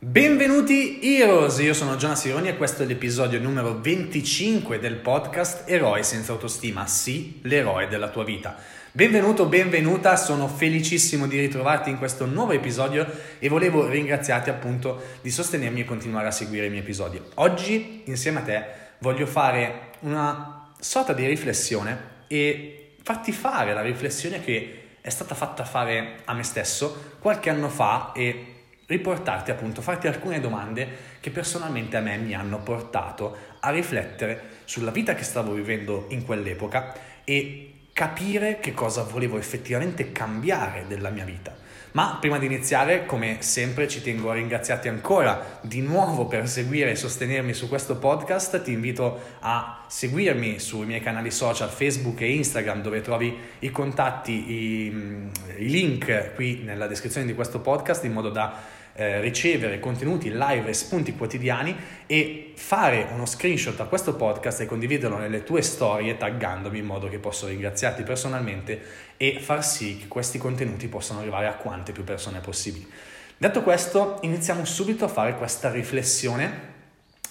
Benvenuti Heroes, io sono Giona Sironi e questo è l'episodio numero 25 del podcast Eroi senza autostima, sì, l'eroe della tua vita. Benvenuto, benvenuta, sono felicissimo di ritrovarti in questo nuovo episodio e volevo ringraziarti appunto di sostenermi e continuare a seguire i miei episodi. Oggi insieme a te voglio fare una sorta di riflessione e farti fare la riflessione che è stata fatta fare a me stesso qualche anno fa e riportarti appunto, farti alcune domande che personalmente a me mi hanno portato a riflettere sulla vita che stavo vivendo in quell'epoca e capire che cosa volevo effettivamente cambiare della mia vita. Ma prima di iniziare, come sempre, ci tengo a ringraziarti ancora di nuovo per seguire e sostenermi su questo podcast. Ti invito a seguirmi sui miei canali social Facebook e Instagram dove trovi i contatti, i, i link qui nella descrizione di questo podcast in modo da eh, ricevere contenuti live e spunti quotidiani e fare uno screenshot a questo podcast e condividerlo nelle tue storie taggandomi in modo che posso ringraziarti personalmente e far sì che questi contenuti possano arrivare a quante più persone possibili. Detto questo, iniziamo subito a fare questa riflessione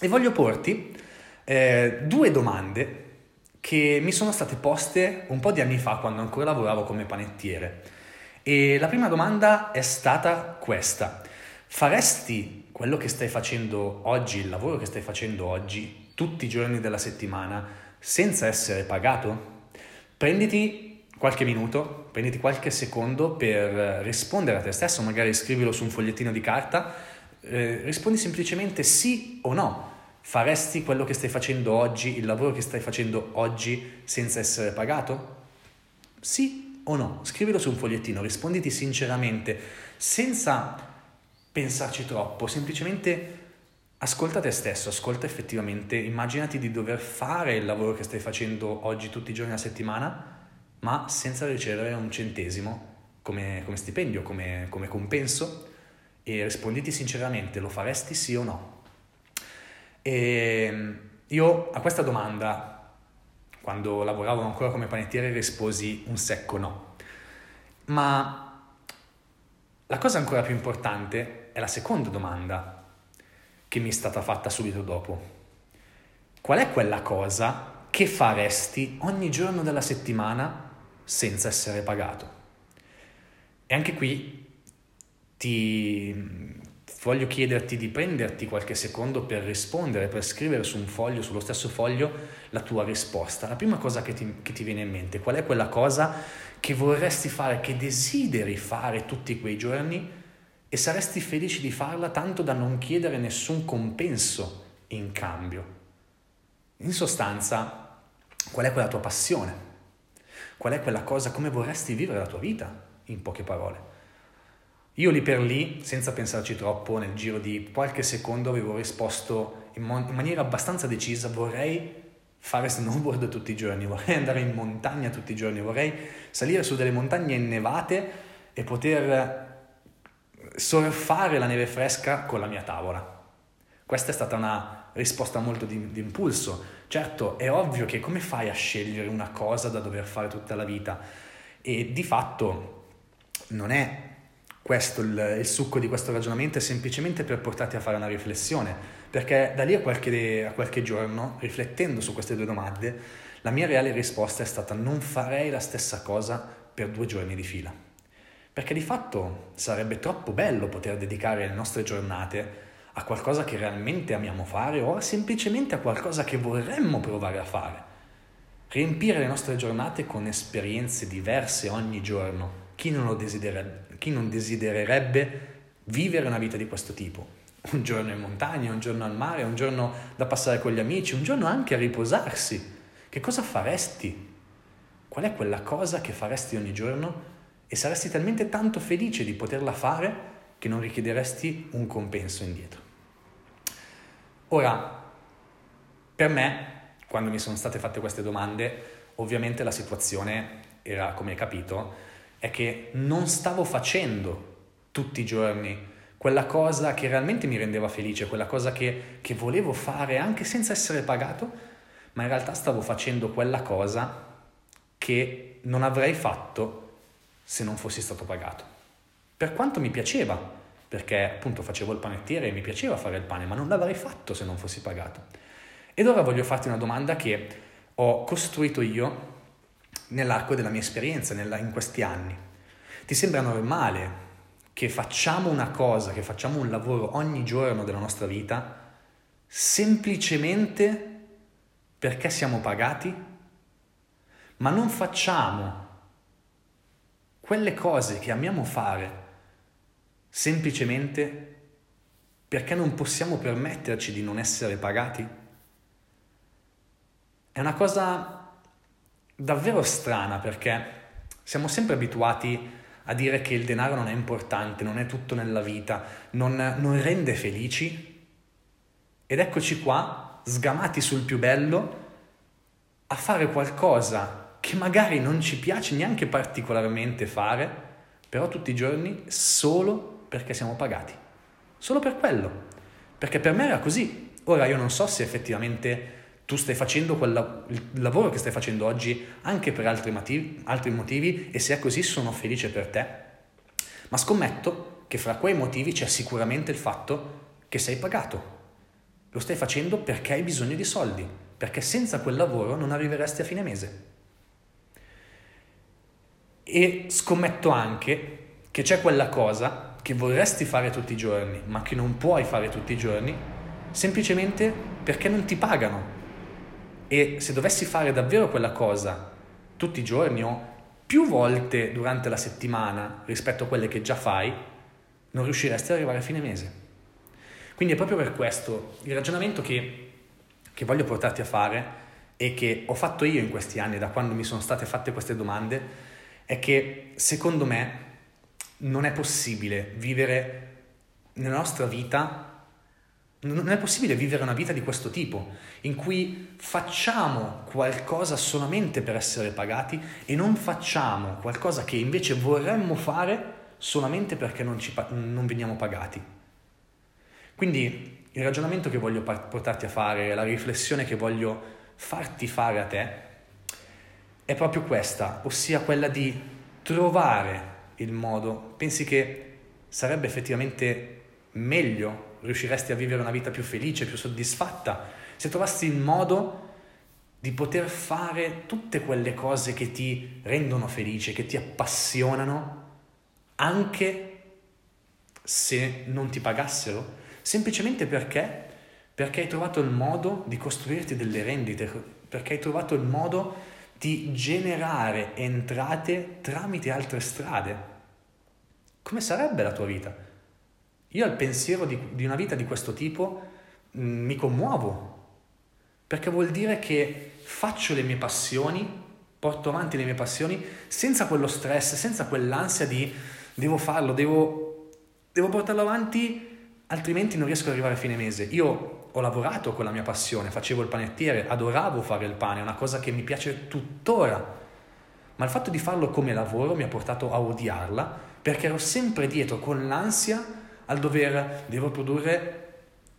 e voglio porti eh, due domande che mi sono state poste un po' di anni fa quando ancora lavoravo come panettiere. E la prima domanda è stata questa. Faresti quello che stai facendo oggi, il lavoro che stai facendo oggi, tutti i giorni della settimana, senza essere pagato? Prenditi qualche minuto, prenditi qualche secondo per rispondere a te stesso, magari scrivilo su un fogliettino di carta, eh, rispondi semplicemente sì o no. Faresti quello che stai facendo oggi, il lavoro che stai facendo oggi senza essere pagato? Sì o no? Scrivilo su un fogliettino, risponditi sinceramente, senza pensarci troppo, semplicemente ascolta te stesso, ascolta effettivamente, immaginati di dover fare il lavoro che stai facendo oggi tutti i giorni alla settimana, ma senza ricevere un centesimo come, come stipendio, come, come compenso e risponditi sinceramente, lo faresti sì o no? E io a questa domanda, quando lavoravo ancora come panettiere, risposi un secco no. Ma la cosa ancora più importante è la seconda domanda che mi è stata fatta subito dopo. Qual è quella cosa che faresti ogni giorno della settimana senza essere pagato? E anche qui ti voglio chiederti di prenderti qualche secondo per rispondere, per scrivere su un foglio, sullo stesso foglio, la tua risposta. La prima cosa che ti, che ti viene in mente, qual è quella cosa che vorresti fare, che desideri fare tutti quei giorni e saresti felice di farla tanto da non chiedere nessun compenso in cambio. In sostanza, qual è quella tua passione? Qual è quella cosa, come vorresti vivere la tua vita, in poche parole? Io lì per lì, senza pensarci troppo, nel giro di qualche secondo avevo risposto in, mon- in maniera abbastanza decisa, vorrei fare snowboard tutti i giorni, vorrei andare in montagna tutti i giorni, vorrei salire su delle montagne innevate e poter surfare la neve fresca con la mia tavola. Questa è stata una risposta molto di, di impulso. Certo, è ovvio che come fai a scegliere una cosa da dover fare tutta la vita? E di fatto non è questo il, il succo di questo ragionamento, è semplicemente per portarti a fare una riflessione perché da lì a qualche, a qualche giorno, riflettendo su queste due domande, la mia reale risposta è stata non farei la stessa cosa per due giorni di fila. Perché di fatto sarebbe troppo bello poter dedicare le nostre giornate a qualcosa che realmente amiamo fare o semplicemente a qualcosa che vorremmo provare a fare. Riempire le nostre giornate con esperienze diverse ogni giorno. Chi non, chi non desidererebbe vivere una vita di questo tipo? un giorno in montagna, un giorno al mare, un giorno da passare con gli amici, un giorno anche a riposarsi. Che cosa faresti? Qual è quella cosa che faresti ogni giorno e saresti talmente tanto felice di poterla fare che non richiederesti un compenso indietro? Ora, per me, quando mi sono state fatte queste domande, ovviamente la situazione era, come hai capito, è che non stavo facendo tutti i giorni quella cosa che realmente mi rendeva felice, quella cosa che, che volevo fare anche senza essere pagato, ma in realtà stavo facendo quella cosa che non avrei fatto se non fossi stato pagato. Per quanto mi piaceva perché appunto facevo il panettiere e mi piaceva fare il pane, ma non l'avrei fatto se non fossi pagato. Ed ora voglio farti una domanda che ho costruito io nell'arco della mia esperienza, nella, in questi anni. Ti sembra normale che facciamo una cosa, che facciamo un lavoro ogni giorno della nostra vita semplicemente perché siamo pagati, ma non facciamo quelle cose che amiamo fare semplicemente perché non possiamo permetterci di non essere pagati? È una cosa davvero strana perché siamo sempre abituati a dire che il denaro non è importante, non è tutto nella vita, non, non rende felici. Ed eccoci qua, sgamati sul più bello, a fare qualcosa che magari non ci piace neanche particolarmente fare, però tutti i giorni solo perché siamo pagati. Solo per quello. Perché per me era così. Ora io non so se effettivamente tu stai facendo quel, il lavoro che stai facendo oggi anche per altri motivi, altri motivi e se è così sono felice per te. Ma scommetto che fra quei motivi c'è sicuramente il fatto che sei pagato. Lo stai facendo perché hai bisogno di soldi, perché senza quel lavoro non arriveresti a fine mese. E scommetto anche che c'è quella cosa che vorresti fare tutti i giorni, ma che non puoi fare tutti i giorni, semplicemente perché non ti pagano. E se dovessi fare davvero quella cosa tutti i giorni o più volte durante la settimana rispetto a quelle che già fai, non riusciresti ad arrivare a fine mese. Quindi è proprio per questo il ragionamento che, che voglio portarti a fare e che ho fatto io in questi anni, da quando mi sono state fatte queste domande, è che secondo me non è possibile vivere nella nostra vita non è possibile vivere una vita di questo tipo, in cui facciamo qualcosa solamente per essere pagati e non facciamo qualcosa che invece vorremmo fare solamente perché non, ci, non veniamo pagati. Quindi il ragionamento che voglio portarti a fare, la riflessione che voglio farti fare a te, è proprio questa, ossia quella di trovare il modo, pensi che sarebbe effettivamente meglio? Riusciresti a vivere una vita più felice, più soddisfatta, se trovassi il modo di poter fare tutte quelle cose che ti rendono felice, che ti appassionano, anche se non ti pagassero, semplicemente perché? Perché hai trovato il modo di costruirti delle rendite, perché hai trovato il modo di generare entrate tramite altre strade. Come sarebbe la tua vita? Io al pensiero di, di una vita di questo tipo mh, mm, mi commuovo, perché vuol dire che faccio le mie passioni, porto avanti le mie passioni senza quello stress, senza quell'ansia di devo farlo, devo, devo portarlo avanti, altrimenti non riesco ad arrivare a fine mese. Io ho lavorato con la mia passione, facevo il panettiere, adoravo fare il pane, è una cosa che mi piace tuttora, ma il fatto di farlo come lavoro mi ha portato a odiarla perché ero sempre dietro con l'ansia al dover, devo produrre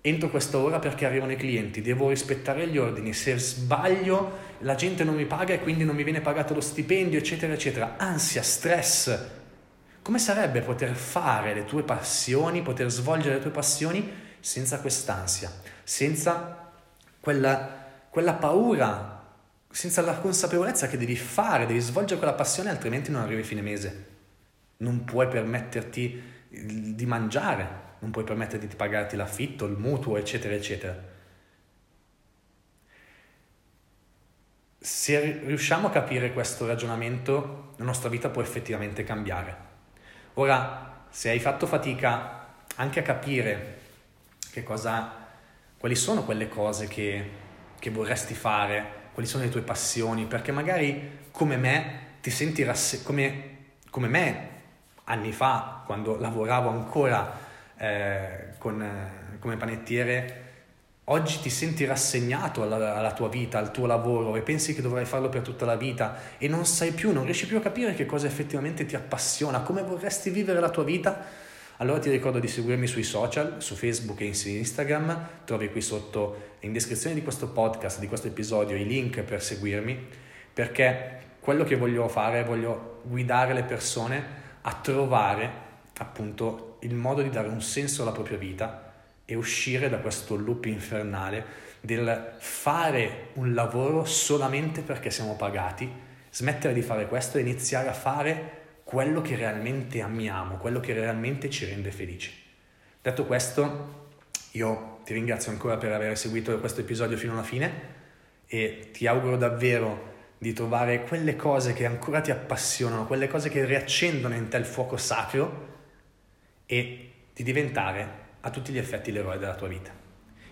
entro questa ora perché arrivano i clienti, devo rispettare gli ordini, se sbaglio la gente non mi paga e quindi non mi viene pagato lo stipendio, eccetera, eccetera. Ansia, stress. Come sarebbe poter fare le tue passioni, poter svolgere le tue passioni senza quest'ansia, senza quella, quella paura, senza la consapevolezza che devi fare, devi svolgere quella passione altrimenti non arrivi a fine mese. Non puoi permetterti di mangiare, non puoi permetterti di pagarti l'affitto, il mutuo, eccetera, eccetera. Se riusciamo a capire questo ragionamento, la nostra vita può effettivamente cambiare. Ora, se hai fatto fatica anche a capire cosa, quali sono quelle cose che, che vorresti fare, quali sono le tue passioni, perché magari come me ti senti rasse- come, come me anni fa, quando lavoravo ancora eh, con, eh, come panettiere, oggi ti senti rassegnato alla, alla, tua vita, al tuo lavoro e pensi che dovrai farlo per tutta la vita e non sai più, non riesci più a capire che cosa effettivamente ti appassiona, come vorresti vivere la tua vita, allora ti ricordo di seguirmi sui social, su Facebook e su Instagram, trovi qui sotto in descrizione di questo podcast, di questo episodio, i link per seguirmi, perché quello che voglio fare, voglio guidare le persone a trovare appunto il modo di dare un senso alla propria vita e uscire da questo loop infernale del fare un lavoro solamente perché siamo pagati, smettere di fare questo e iniziare a fare quello che realmente amiamo, quello che realmente ci rende felici. Detto questo, io ti ringrazio ancora per aver seguito questo episodio fino alla fine e ti auguro davvero di trovare quelle cose che ancora ti appassionano, quelle cose che riaccendono in te il fuoco sacro e di diventare a tutti gli effetti l'eroe della tua vita.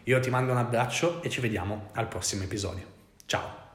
Io ti mando un abbraccio e ci vediamo al prossimo episodio. Ciao!